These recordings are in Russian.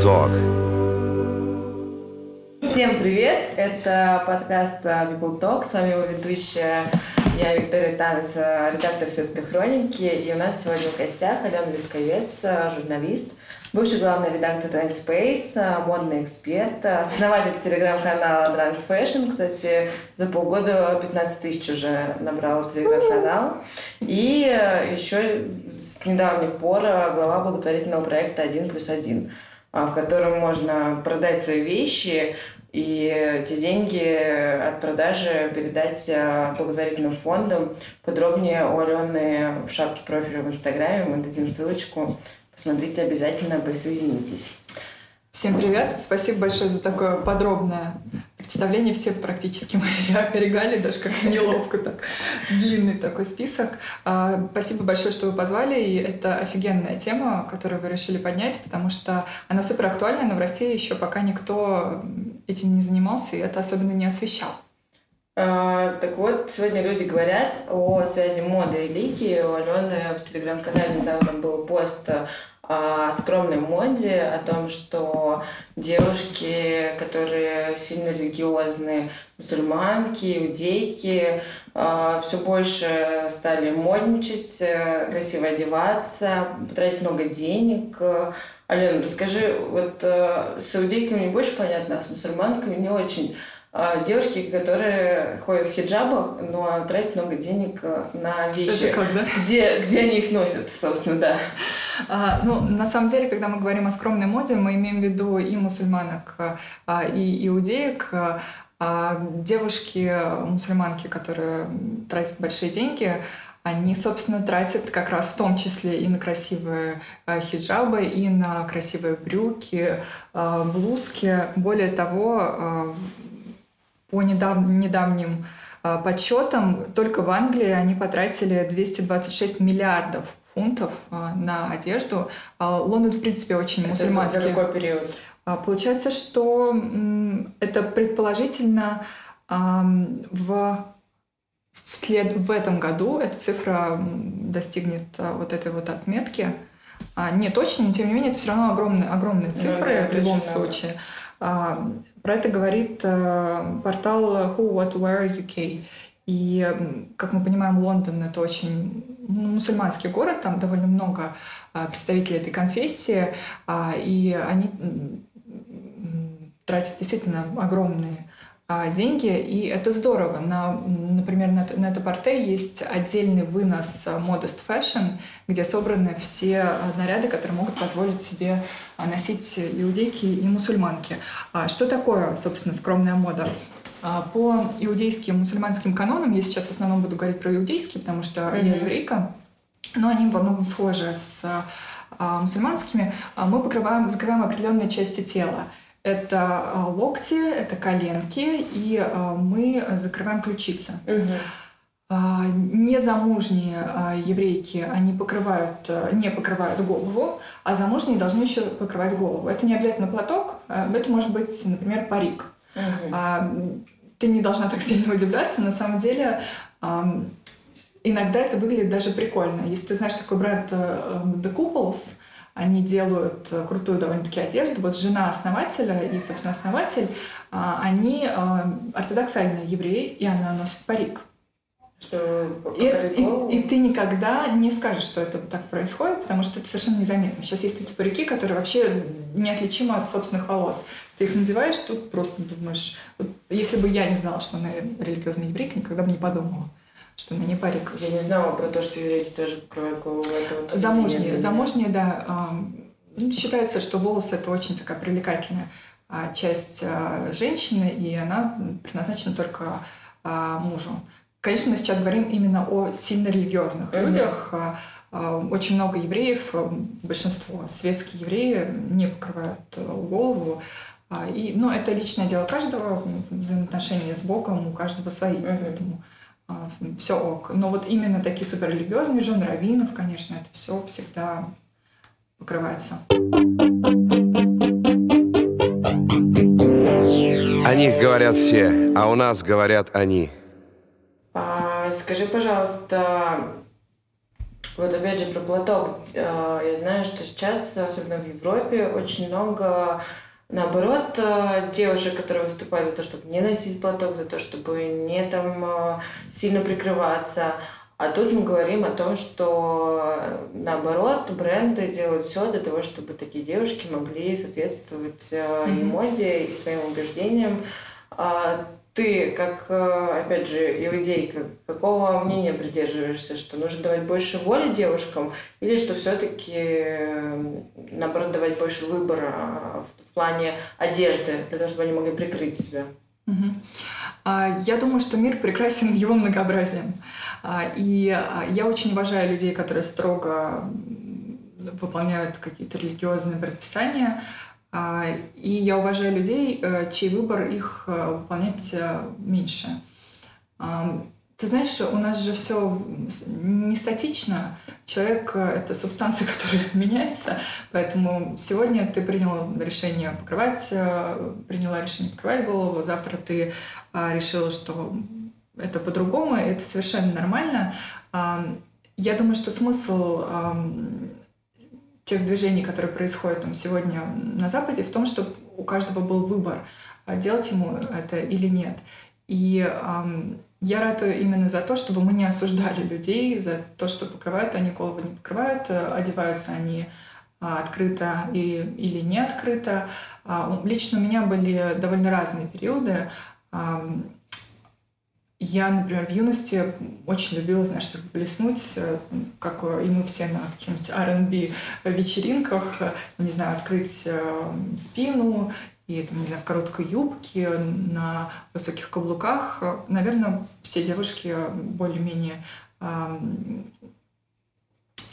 Talk. Всем привет! Это подкаст People Talk. С вами его ведущая я Виктория Танес, редактор «Светской хроники». И у нас сегодня в гостях Алена Литковец, журналист, бывший главный редактор Trend Space, модный эксперт, основатель телеграм-канала Drunk Fashion. Кстати, за полгода 15 тысяч уже набрал телеграм-канал. И еще с недавних пор глава благотворительного проекта «Один плюс один», в котором можно продать свои вещи, и эти деньги от продажи передать благотворительным фондам. Подробнее у Алены в шапке профиля в Инстаграме мы дадим ссылочку. Посмотрите обязательно, присоединитесь. Всем привет! Спасибо большое за такое подробное представление. Все практически мои регалии, даже как неловко так. Длинный такой список. А, спасибо большое, что вы позвали. И это офигенная тема, которую вы решили поднять, потому что она супер актуальна, но в России еще пока никто этим не занимался и это особенно не освещал. А, так вот, сегодня люди говорят о связи моды и религии. У Алены в телеграм-канале недавно был пост о скромной моде, о том, что девушки, которые сильно религиозные, мусульманки, иудейки, а, все больше стали модничать, э, красиво одеваться, потратить много денег. Алена, расскажи, вот э, с иудейками больше понятно, а с мусульманками не очень. А, девушки, которые ходят в хиджабах, но тратят много денег э, на вещи. Это как, да? Где, где они их носят, собственно, да. А, ну, на самом деле, когда мы говорим о скромной моде, мы имеем в виду и мусульманок, а, и иудеек, а девушки, мусульманки, которые тратят большие деньги, они, собственно, тратят как раз в том числе и на красивые хиджабы, и на красивые брюки, блузки. Более того, по недав... недавним подсчетам, только в Англии они потратили 226 миллиардов фунтов э, на одежду. А Лондон, в принципе, очень это мусульманский. Это какой период? А, получается, что это предположительно в вслед в этом году эта цифра достигнет э, вот этой вот отметки. Не точно, но тем не менее это все равно огромные, огромные цифры да, в любом случае. Много. А, про это говорит э, портал Who What Where UK. И, как мы понимаем, Лондон — это очень ну, мусульманский город, там довольно много э, представителей этой конфессии, а, и они тратят действительно огромные а, деньги, и это здорово. На, например, на, на Этапорте есть отдельный вынос а, Modest Fashion, где собраны все а, наряды, которые могут позволить себе носить иудейки и мусульманки. Что такое, собственно, скромная мода? По иудейским мусульманским канонам, я сейчас в основном буду говорить про иудейские, потому что mm-hmm. я еврейка, но они во многом схожи с мусульманскими, мы покрываем, закрываем определенные части тела. Это а, локти, это коленки, и а, мы закрываем ключицы. Угу. Незамужние еврейки, они покрывают, не покрывают голову, а замужние должны еще покрывать голову. Это не обязательно платок, это может быть, например, парик. Угу. Ты не должна так сильно удивляться. На самом деле, иногда это выглядит даже прикольно. Если ты знаешь такой бренд э, The Couples, они делают э, крутую довольно-таки одежду. Вот жена основателя и, собственно, основатель, а, они э, ортодоксальные евреи, и она носит парик. Что и, и, и ты никогда не скажешь, что это так происходит, потому что это совершенно незаметно. Сейчас есть такие парики, которые вообще неотличимы от собственных волос. Ты их надеваешь, тут просто думаешь... Вот, если бы я не знала, что она религиозный еврейка, никогда бы не подумала что на ней парик. Я не знала про то, что еврейки тоже покрывают голову. Это вот замужние, замужние, да. Ну, считается, что волосы это очень такая привлекательная а, часть а, женщины, и она предназначена только а, мужу. Конечно, мы сейчас говорим именно о сильно религиозных mm-hmm. людях. Очень много евреев, большинство светские евреи не покрывают э, голову. И, ну, это личное дело каждого, взаимоотношения с Богом у каждого свои. Mm-hmm. Поэтому а, все ок. Но вот именно такие суперрелигиозные жены раввинов, конечно, это все всегда покрывается. О них говорят все, а у нас говорят они. А, скажи, пожалуйста, Вот опять же про платок. Э, я знаю, что сейчас, особенно в Европе, очень много наоборот, э, девушек, которые выступают за то, чтобы не носить платок, за то, чтобы не там э, сильно прикрываться. А тут мы говорим о том, что наоборот, бренды делают все для того, чтобы такие девушки могли соответствовать mm-hmm. и моде, и своим убеждениям. А ты, как, э, опять же, иудейка, какого мнения придерживаешься, что нужно давать больше воли девушкам, или что все-таки, наоборот, давать больше выбора в плане одежды, для того, чтобы они могли прикрыть себя? Я думаю, что мир прекрасен его многообразием. А, и а, я очень уважаю людей, которые строго выполняют какие-то религиозные предписания, а, и я уважаю людей, э, чей выбор их э, выполнять э, меньше. Ты знаешь, у нас же все не статично. Человек — это субстанция, которая меняется. Поэтому сегодня ты принял решение покрывать, приняла решение покрывать голову. Завтра ты решила, что это по-другому. Это совершенно нормально. Я думаю, что смысл тех движений, которые происходят там сегодня на Западе, в том, чтобы у каждого был выбор, а делать ему это или нет. И эм, я ратую именно за то, чтобы мы не осуждали людей за то, что покрывают они голову, не покрывают, одеваются они а, открыто и, или не открыто. А, лично у меня были довольно разные периоды. Я, например, в юности очень любила, знаешь, так блеснуть, э, как и мы все на каких-нибудь R&B вечеринках, не знаю, открыть э, спину и, там, не знаю, в короткой юбке, на высоких каблуках. Наверное, все девушки более-менее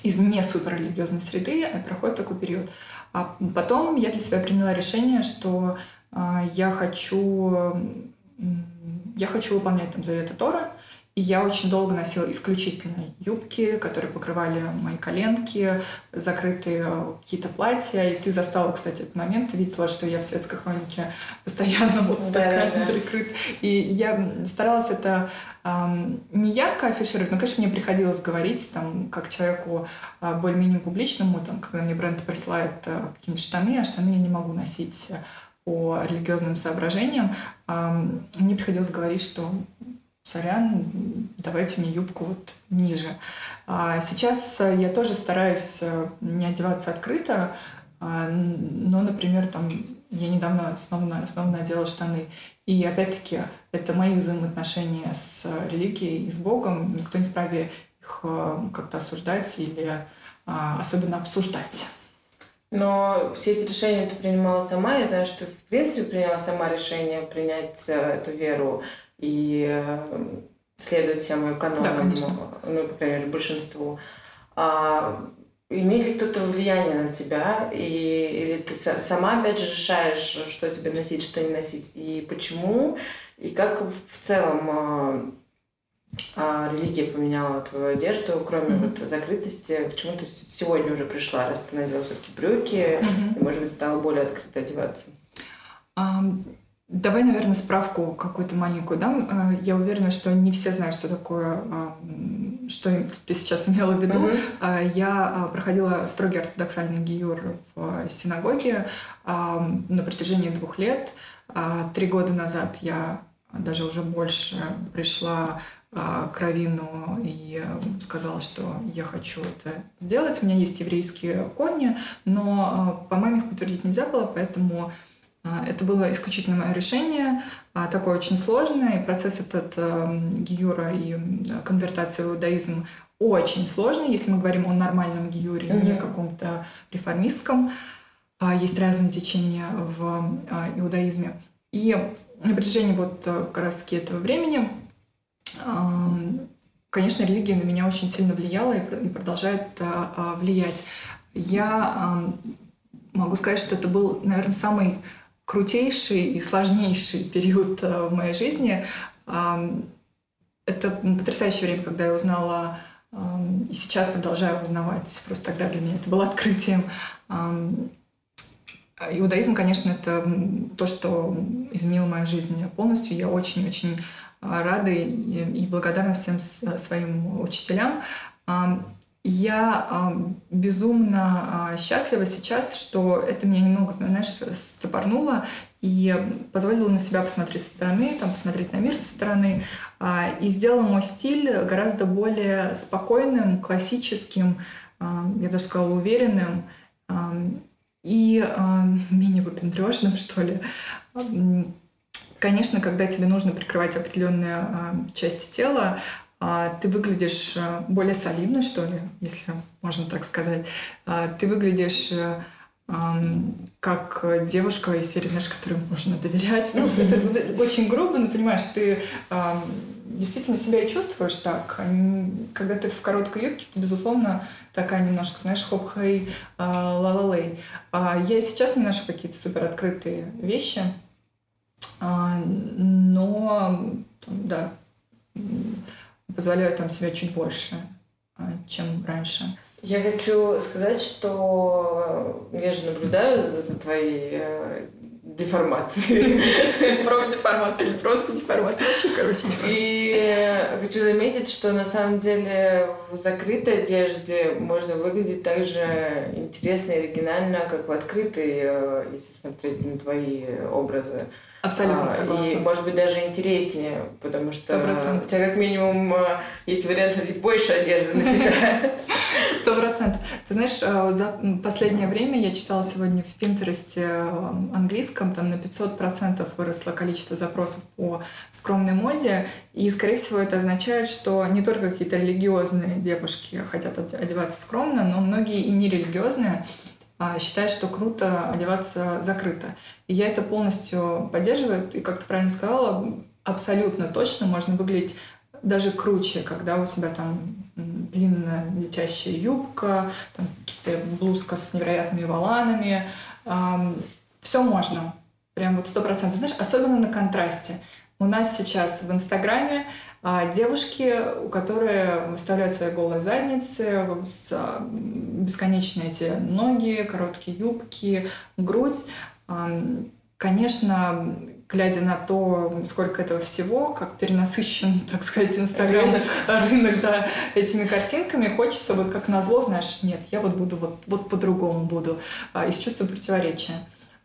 из не суперрелигиозной среды проходят такой период. А потом я для себя приняла решение, что я хочу я хочу выполнять там заветы Тора, и я очень долго носила исключительно юбки, которые покрывали мои коленки, закрытые какие-то платья. И ты застала, кстати, этот момент, ты видела, что я в светской хронике постоянно вот да, такая да, прикрыта. И я старалась это эм, не ярко афишировать, но, конечно, мне приходилось говорить, там, как человеку э, более-менее публичному, там, когда мне бренд присылает э, какие-нибудь штаны, а штаны я не могу носить по религиозным соображениям, мне приходилось говорить, что сорян, давайте мне юбку вот ниже. А сейчас я тоже стараюсь э, не одеваться открыто, а, но, например, там я недавно снова, снова надела штаны. И опять-таки это мои взаимоотношения с религией и с Богом. Никто не вправе их э, как-то осуждать или а, особенно обсуждать. Но все эти решения ты принимала сама. Я знаю, что ты, в принципе, приняла сама решение принять э, эту веру и э, следовать всем ее канонам, да, конечно. ну, по крайней мере, большинству. А имеет ли кто-то влияние на тебя? И, или ты сама, опять же, решаешь, что тебе носить, что не носить? И почему? И как в целом а, а религия поменяла твою одежду, кроме mm-hmm. вот закрытости, почему ты сегодня уже пришла, раз ты надела все-таки брюки, mm-hmm. и, может быть, стала более открыто одеваться? Um, давай, наверное, справку какую-то маленькую дам. А, я уверена, что не все знают, что такое, что ты сейчас имела в виду. Mm-hmm. Я проходила строгий ортодоксальный гиюр в синагоге на протяжении двух лет. Три года назад я даже уже больше пришла а, к Равину и э, сказала, что я хочу это сделать. У меня есть еврейские корни, но а, по маме их подтвердить нельзя было, поэтому а, это было исключительно мое решение, такое очень сложное, и процесс этот э, гиюра и конвертации в иудаизм очень сложный, если мы говорим о нормальном гиюре, mm-hmm. не каком-то реформистском. Есть разные течения в иудаизме. И на протяжении вот э, как раз этого времени Конечно, религия на меня очень сильно влияла и продолжает а, а, влиять. Я могу сказать, что это был, наверное, самый крутейший и сложнейший период э, в моей жизни. Это потрясающее время, когда я узнала и сейчас продолжаю узнавать. Просто тогда для меня это было открытием. Иудаизм, конечно, это то, что изменило мою жизнь полностью. Я очень-очень рада и благодарна всем своим учителям. Я э, безумно э, счастлива сейчас, что это меня немного, знаешь, стопорнуло и позволило на себя посмотреть со стороны, там, посмотреть на мир со стороны, э, и сделала мой стиль гораздо более спокойным, классическим, э, я даже сказала, уверенным э, и э, менее выпендрежным, что ли. Конечно, когда тебе нужно прикрывать определенные э, части тела, э, ты выглядишь э, более солидно, что ли, если можно так сказать. Э, ты выглядишь э, как девушка из серии, знаешь, которой можно доверять. Ну, это очень грубо, но понимаешь, ты э, действительно себя и чувствуешь так. Когда ты в короткой юбке, ты, безусловно, такая немножко, знаешь, хоп-хей, э, ла-ла-лей. А я сейчас не ношу какие-то супер открытые вещи, а, но да, позволяю там себя чуть больше, а, чем раньше. Я хочу сказать, что я же наблюдаю за твоей э, деформацией. Про деформацию или просто деформация. Вообще, короче. И хочу заметить, что на самом деле в закрытой одежде можно выглядеть так же интересно и оригинально, как в открытой, э, если смотреть на твои образы. Абсолютно а, согласна. И, может быть, даже интереснее, потому что 100%. у тебя как минимум э, есть вариант надеть больше одежды на себя. Сто процентов. Ты знаешь, э, за последнее время я читала сегодня в Пинтересте э, английском, там на 500 процентов выросло количество запросов по скромной моде, и, скорее всего, это означает, что не только какие-то религиозные девушки хотят одеваться скромно, но многие и нерелигиозные считает, что круто одеваться закрыто. И я это полностью поддерживаю. И, как ты правильно сказала, абсолютно точно можно выглядеть даже круче, когда у тебя там длинная летящая юбка, там какие-то блузка с невероятными воланами. Все можно. Прям вот сто процентов. Знаешь, особенно на контрасте. У нас сейчас в Инстаграме а девушки, у которых выставляют свои голые задницы, а, бесконечные эти ноги, короткие юбки, грудь. Конечно, глядя на то, сколько этого всего, как перенасыщен, так сказать, Инстаграм, рынок, рынок да, этими картинками, хочется вот как назло, знаешь, нет, я вот буду вот, вот по-другому буду, а, из чувства противоречия.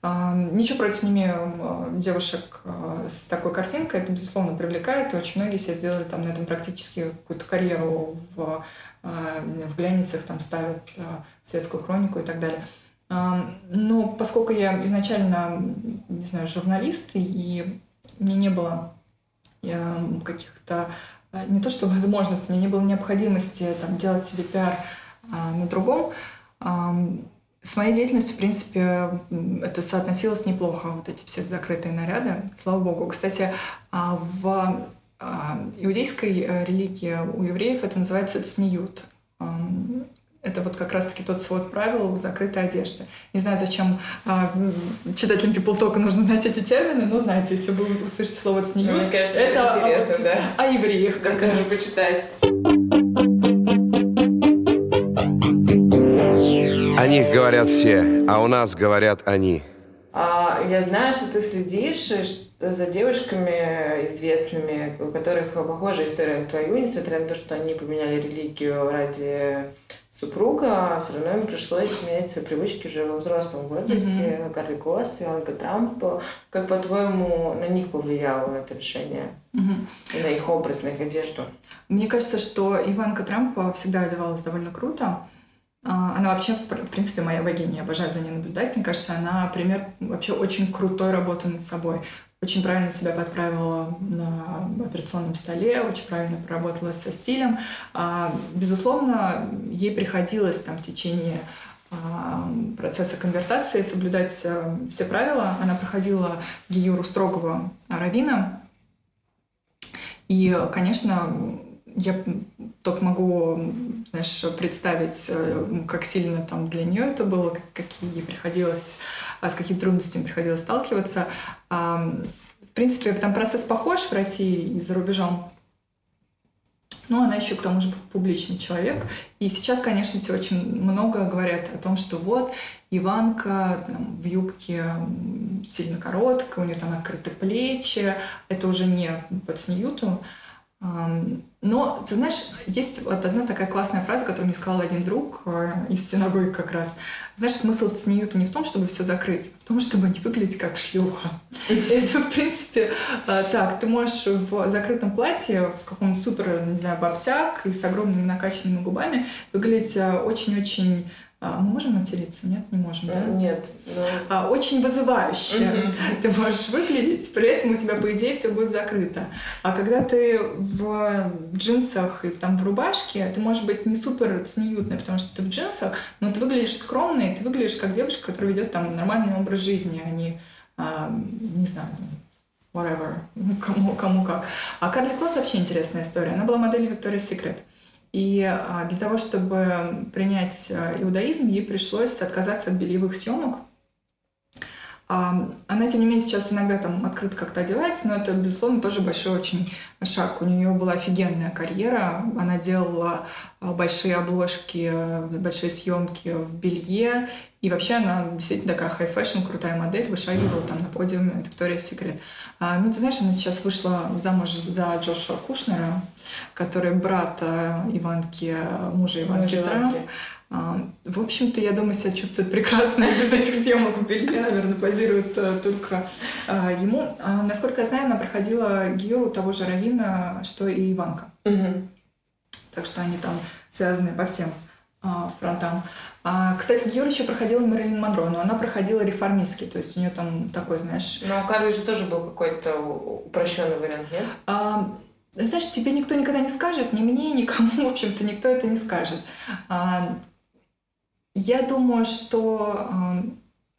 Ничего против не имею девушек а, с такой картинкой, это, безусловно, привлекает, и очень многие себе сделали там на этом практически какую-то карьеру в, а, в глянецах, там ставят светскую хронику и так далее. Но поскольку я изначально, не знаю, журналист, и мне не было каких-то, не то что возможностей, мне не было необходимости там, делать себе пиар на другом, с моей деятельностью, в принципе, это соотносилось неплохо, вот эти все закрытые наряды, слава богу. Кстати, а, в а, иудейской э, религии у евреев это называется цниют. Это вот как раз-таки тот свод правил закрытой одежды. Не знаю, зачем а, читателям People Talk нужно знать эти термины, но знаете, если вы услышите слово «цниют», Мне кажется, это, это интересно, о, да? о евреях. Как они почитать. О них говорят все, а у нас говорят они. А, я знаю, что ты следишь э, за девушками известными, у которых похожая история на твою, несмотря на то, что они поменяли религию ради супруга, все равно им пришлось менять свои привычки уже во взрослом возрасте. Mm-hmm. Карли Госс, Иванка Трамп. Как, по-твоему, на них повлияло это решение? Mm-hmm. И на их образ, на их одежду? Мне кажется, что Иванка Трамп всегда одевалась довольно круто. А, она вообще, в принципе, моя богиня. Я обожаю за ней наблюдать. Мне кажется, она пример вообще очень крутой работы над собой. Очень правильно себя подправила на операционном столе, очень правильно поработала со стилем. А, безусловно, ей приходилось там в течение а, процесса конвертации соблюдать э, все правила. Она проходила гиюру строгого равина. И, конечно, я только могу, знаешь, представить, э, как сильно там для нее это было, какие ей приходилось, а с какими трудностями приходилось сталкиваться. В принципе, там процесс похож в России и за рубежом. Но она еще к тому же публичный человек. И сейчас, конечно, все очень много говорят о том, что вот Иванка там, в юбке сильно короткая, у нее там открыты плечи. Это уже не под сньюту. Но, ты знаешь, есть вот одна такая классная фраза, которую мне сказал один друг э, из синагоги как раз. Знаешь, смысл ЦНИЮТа не в том, чтобы все закрыть, а в том, чтобы не выглядеть как шлюха. Это, в принципе, э, так. Ты можешь в закрытом платье, в каком-то супер, не знаю, бобтяк и с огромными накачанными губами выглядеть э, очень-очень а, мы можем материться? Нет, не можем, да? Нет. Но... А, очень вызывающе ты можешь выглядеть, при этом у тебя, по идее, все будет закрыто. А когда ты в джинсах и там в рубашке, ты можешь быть не супер цниютной, потому что ты в джинсах, но ты выглядишь скромной, ты выглядишь как девушка, которая ведет там нормальный образ жизни, а не, а, не знаю, whatever, кому, кому как. А Карли Клосс вообще интересная история. Она была моделью Victoria's Secret. И а, для того, чтобы принять а, иудаизм, ей пришлось отказаться от бельевых съемок. А, она, тем не менее, сейчас иногда там открыто как-то одевается, но это, безусловно, тоже большой очень шаг. У нее была офигенная карьера. Она делала большие обложки, большие съемки в белье. И вообще она действительно такая high fashion, крутая модель, вышагивала там на подиуме Victoria's Secret. А, ну, ты знаешь, она сейчас вышла замуж за Джошуа Кушнера, который брат э, Иванки, мужа Иванки Трамп. А, в общем-то, я думаю, себя чувствует прекрасно без этих съемок в белье, наверное, позирует э, только а, ему. Насколько я знаю, она проходила гиюр у того же раввина, что и Иванка. Угу. Так что они там связаны по всем фронтам. А, кстати, Гиор еще проходила Мэрилин Монро, но она проходила реформистский, то есть у нее там такой, знаешь... Но у Карлович тоже был какой-то упрощенный вариант, нет? А, знаешь, тебе никто никогда не скажет, ни мне, никому, в общем-то, никто это не скажет. А, я думаю, что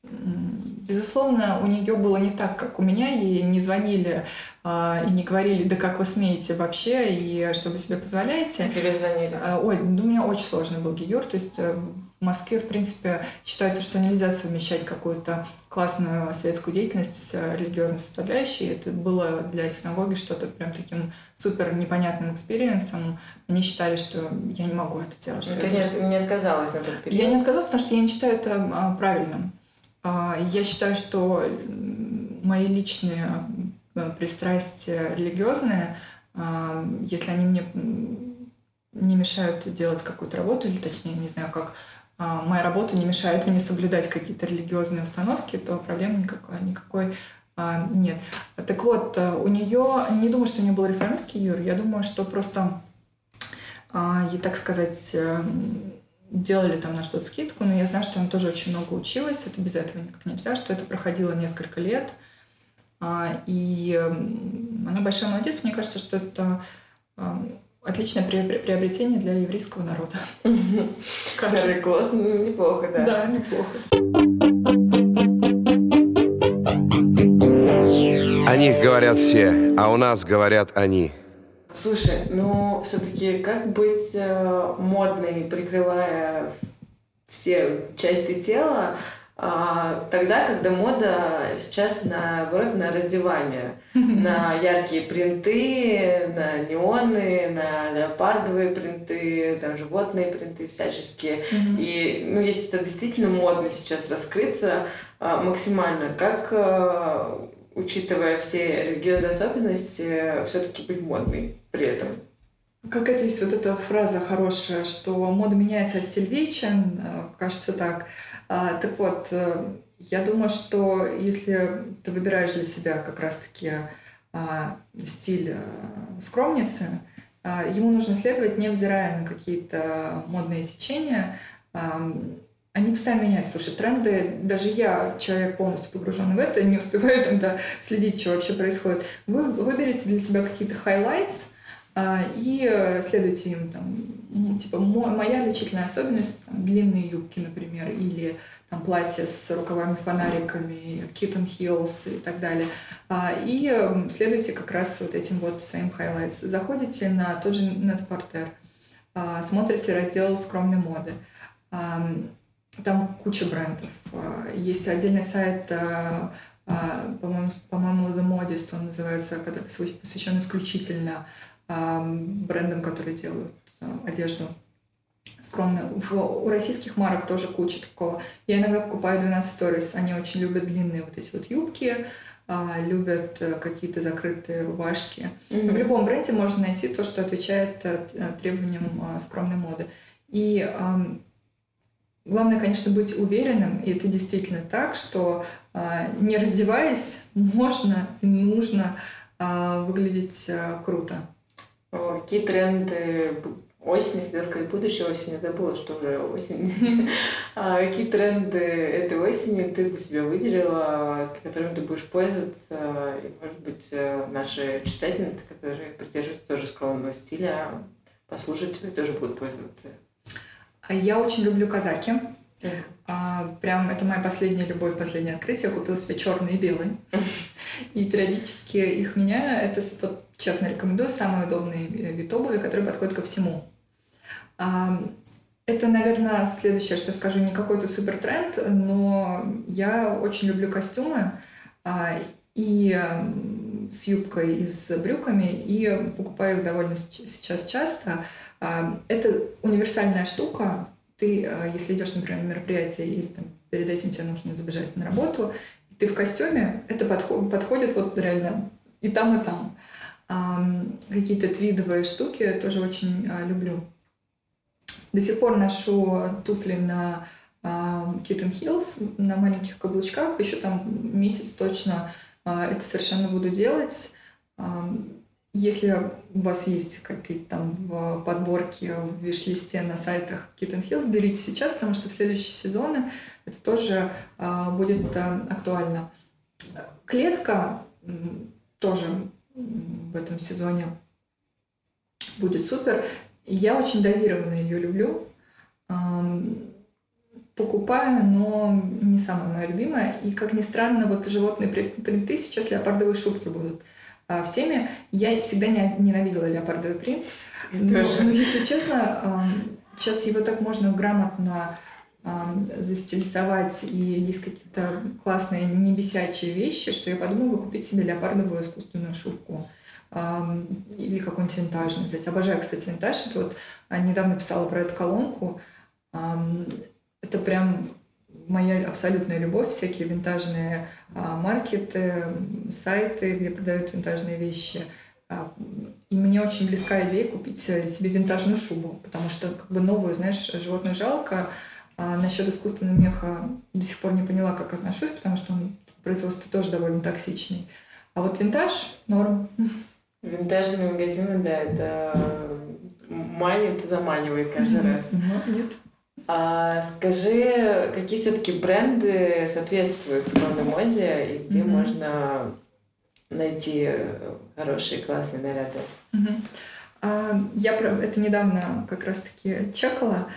безусловно, у нее было не так, как у меня, ей не звонили и не говорили, да как вы смеете вообще, и что вы себе позволяете. Тебе звонили? А, ой, ну, у меня очень сложный был гиюр, то есть э, в Москве, в принципе, считается, что нельзя совмещать какую-то классную светскую деятельность с религиозной составляющей. Это было для синагоги что-то прям таким супер непонятным experience ом. Они считали, что я не могу это делать. Что ты не, не отказалась на тот период? Я не отказалась, потому что я не считаю это а, правильным. А, я считаю, что мои личные пристрастия религиозные, а, если они мне не мешают делать какую-то работу, или точнее, не знаю, как а, моя работа не мешает мне соблюдать какие-то религиозные установки, то проблем никакой, никакой нет. Так вот, э, у нее, не думаю, что у нее был реформистский юр, я думаю, что просто, ей, так сказать, делали там на что-то скидку, но я знаю, что она тоже очень много училась, это без этого никак нельзя, что это проходило несколько лет. А, и она большая молодец. Мне кажется, что это отличное приобретение для еврейского народа. Карри класс, ну, неплохо, да. Да, неплохо. О них говорят все, а у нас говорят они. Слушай, ну все-таки как быть э, модной, прикрывая все части тела, тогда, когда мода сейчас наоборот на раздевание, на яркие принты, на неоны, на леопардовые принты, там животные принты всяческие. И ну, если это действительно модно сейчас раскрыться а, максимально, как а, учитывая все религиозные особенности, все-таки быть модной при этом. Как это есть вот эта фраза хорошая, что мода меняется, а стиль вечен, э, кажется так. А, так вот, э, я думаю, что если ты выбираешь для себя как раз-таки а, стиль э, скромницы, а, ему нужно следовать, невзирая на какие-то модные течения, они постоянно меняются. Слушай, тренды, даже я, человек полностью погруженный в это, не успеваю тогда следить, что вообще происходит. Вы выберите для себя какие-то а, и следуйте им там, типа, моя отличительная особенность, там, длинные юбки, например, или там платье с рукавами-фонариками, kitten heels и так далее. А, и следуйте как раз вот этим вот своим highlights. Заходите на тот же NetParter, а, смотрите раздел скромной моды. Там куча брендов. Есть отдельный сайт по-моему, по-моему, The Modest он называется, который посвящен исключительно брендам, которые делают одежду скромно. В, у российских марок тоже куча такого. Я иногда покупаю 12 Stories, они очень любят длинные вот эти вот юбки, а, любят э, какие-то закрытые рубашки. Mm-hmm. В любом бренде можно найти то, что отвечает э, требованиям а, скромной моды. И главное, конечно, быть уверенным, и это действительно так, что не раздеваясь, можно и нужно выглядеть круто. Какие тренды осени, хотела сказать, будущей осени, забыла, что уже осень. а какие тренды этой осени ты для себя выделила, которыми ты будешь пользоваться, и, может быть, э, наши читательницы, которые придерживаются тоже скромного стиля, послушать и тоже будут пользоваться? А я очень люблю казаки. А, прям это моя последняя любовь, последнее открытие. Я купила себе черный и белый. И периодически их меняю. Это, вот, честно рекомендую, самый удобный э, вид обуви, который подходит ко всему. Это, наверное, следующее, что скажу, не какой-то супер тренд, но я очень люблю костюмы а, и с юбкой, и с брюками, и покупаю их довольно сейчас часто. Это универсальная штука. Ты, а, если идешь, например, на мероприятие, или там, перед этим тебе нужно забежать на работу, ты в костюме, это подходит, подходит вот реально и там, и там. Какие-то твидовые штуки тоже очень люблю. До сих пор ношу туфли на Kitten Heels на маленьких каблучках. Еще там месяц точно а, это совершенно буду делать. Если у вас есть какие-то там в подборке в виш-листе на сайтах Kitten Hills, берите сейчас, потому что в следующие сезоны это тоже а, будет а, актуально. Клетка тоже в этом сезоне будет супер. Я очень дозированно ее люблю. Покупаю, но не самая моя любимая. И, как ни странно, вот животные принты сейчас леопардовые шубки будут в теме. Я всегда не ненавидела леопардовый принт. Но, но, если честно, сейчас его так можно грамотно застилизовать, и есть какие-то классные небесячие вещи, что я подумала купить себе леопардовую искусственную шубку или какой-нибудь винтажный взять. Обожаю, кстати, винтаж. Это вот а, недавно писала про эту колонку. Это прям моя абсолютная любовь, всякие винтажные а, маркеты, сайты, где продают винтажные вещи. А, и мне очень близка идея купить себе винтажную шубу, потому что как бы новую, знаешь, животное жалко. А насчет искусственного меха до сих пор не поняла, как отношусь, потому что он в производстве тоже довольно токсичный. А вот винтаж — норм. Винтажные магазины, да, это манит и заманивает каждый раз. Манит. А скажи, какие все-таки бренды соответствуют скромной моде и где mm-hmm. можно найти хорошие классные наряды? Mm-hmm. А, я это недавно как раз-таки чекала.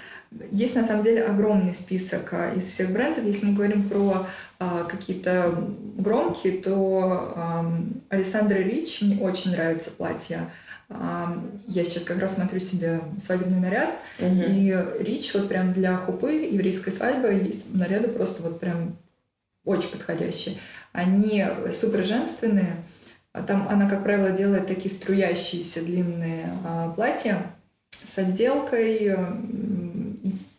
Есть на самом деле огромный список а, из всех брендов. Если мы говорим про а, какие-то громкие, то а, Александра Рич, мне очень нравится платье. А, я сейчас как раз смотрю себе свадебный наряд, угу. и Рич вот прям для хупы еврейской свадьбы есть наряды просто вот прям очень подходящие. Они супер женственные. Там она, как правило, делает такие струящиеся длинные а, платья с отделкой,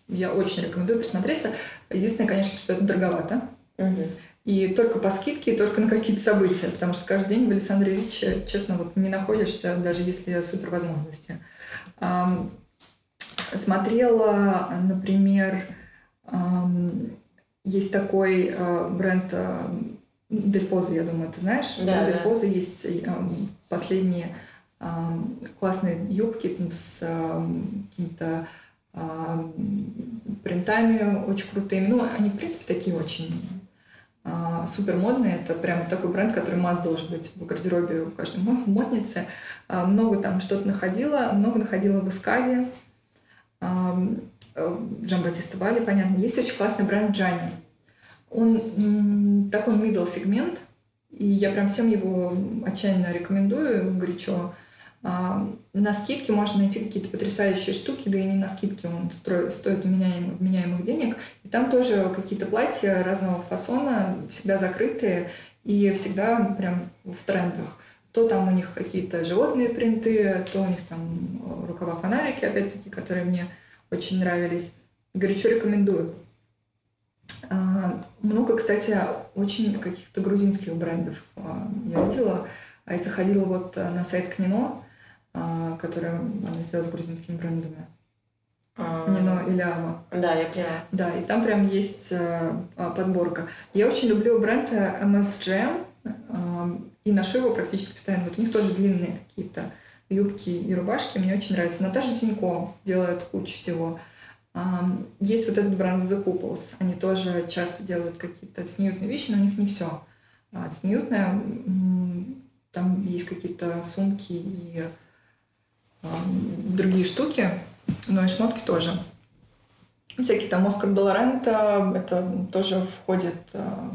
я очень рекомендую присмотреться. Единственное, конечно, что это дороговато. Угу. И только по скидке, и только на какие-то события, потому что каждый день в Александре Ильиче, честно, вот не находишься, даже если супер возможности. Смотрела, например, есть такой а, бренд Дель Поза, я думаю, ты знаешь. Да, Дель Поза есть последние классные юбки с какими-то принтами очень крутыми. Ну, они, в принципе, такие очень супер модные. Это прям такой бренд, который масс должен быть в гардеробе у каждой модницы. А, много там что-то находила. Много находила в Искаде. А, Джан Батиста Бали, понятно. Есть очень классный бренд Джани. Он такой middle сегмент, и я прям всем его отчаянно рекомендую, горячо. А, на скидке можно найти какие-то потрясающие штуки, да и не на скидке, он стоит вменяемых, вменяемых денег. И там тоже какие-то платья разного фасона, всегда закрытые и всегда прям в трендах. То там у них какие-то животные принты, то у них там рукава фонарики, опять-таки, которые мне очень нравились. Горячо рекомендую. А, много, кстати, очень каких-то грузинских брендов а, я видела. А я заходила вот на сайт Книно, который она сделала с грузинскими брендами. А... Нино или Ава. Да, я поняла. Да, и там прям есть подборка. Я очень люблю бренд MSGM, и ношу его практически постоянно. Вот у них тоже длинные какие-то юбки и рубашки. Мне очень нравится. Наташа Тинько делает кучу всего. Есть вот этот бренд The Couples. Они тоже часто делают какие-то цниютные вещи, но у них не все. А цниютное, там есть какие-то сумки и другие штуки, но и шмотки тоже. Всякие там Оскар Долорента, это тоже входит а,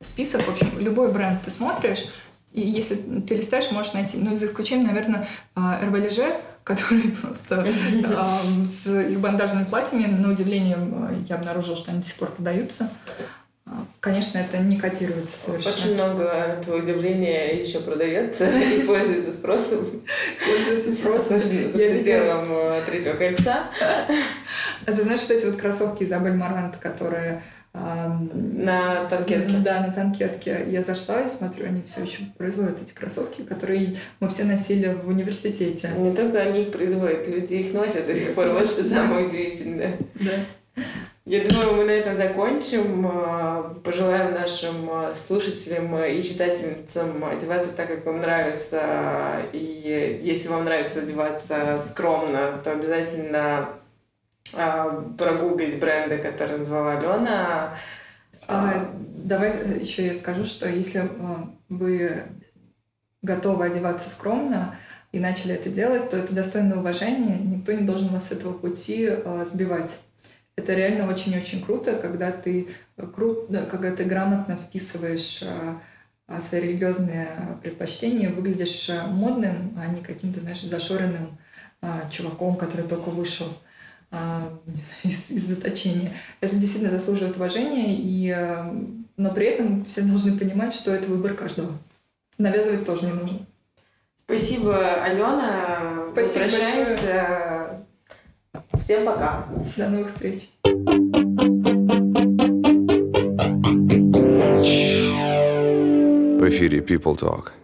в список. В общем, любой бренд ты смотришь, и если ты листаешь, можешь найти. Ну, за исключением, наверное, Эрвалеже, которые просто с их бандажными платьями, на удивление, я обнаружила, что они до сих пор продаются. Конечно, это не котируется совершенно. Очень много, на твое удивление, еще продается и пользуется спросом. Пользуется спросом. За пределом э, третьего кольца. А ты знаешь вот эти вот кроссовки Изабель Марант, которые на танкетке. Да, на танкетке. Я зашла и смотрю, они все еще производят эти кроссовки, которые мы все носили в университете. Не только они их производят, люди их носят до сих пор. Вот что самое удивительное. Да. Я думаю, мы на этом закончим. А, пожелаем нашим а, слушателям и читательницам одеваться так, как вам нравится. И если вам нравится одеваться скромно, то обязательно а, прогуглить бренды, которые назвала Алена. А, давай еще я скажу, что если вы готовы одеваться скромно и начали это делать, то это достойно уважения, никто не должен вас с этого пути сбивать. Это реально очень-очень круто, когда ты, кру... когда ты грамотно вписываешь а, свои религиозные предпочтения, выглядишь модным, а не каким-то, знаешь, зашоренным чуваком, который только вышел а, из, из заточения. Это действительно заслуживает уважения, и, э, но при этом все должны понимать, что это выбор каждого. Навязывать тоже не нужно. Спасибо, Алена. Спасибо большое. Всем пока. До новых встреч. В эфире People Talk.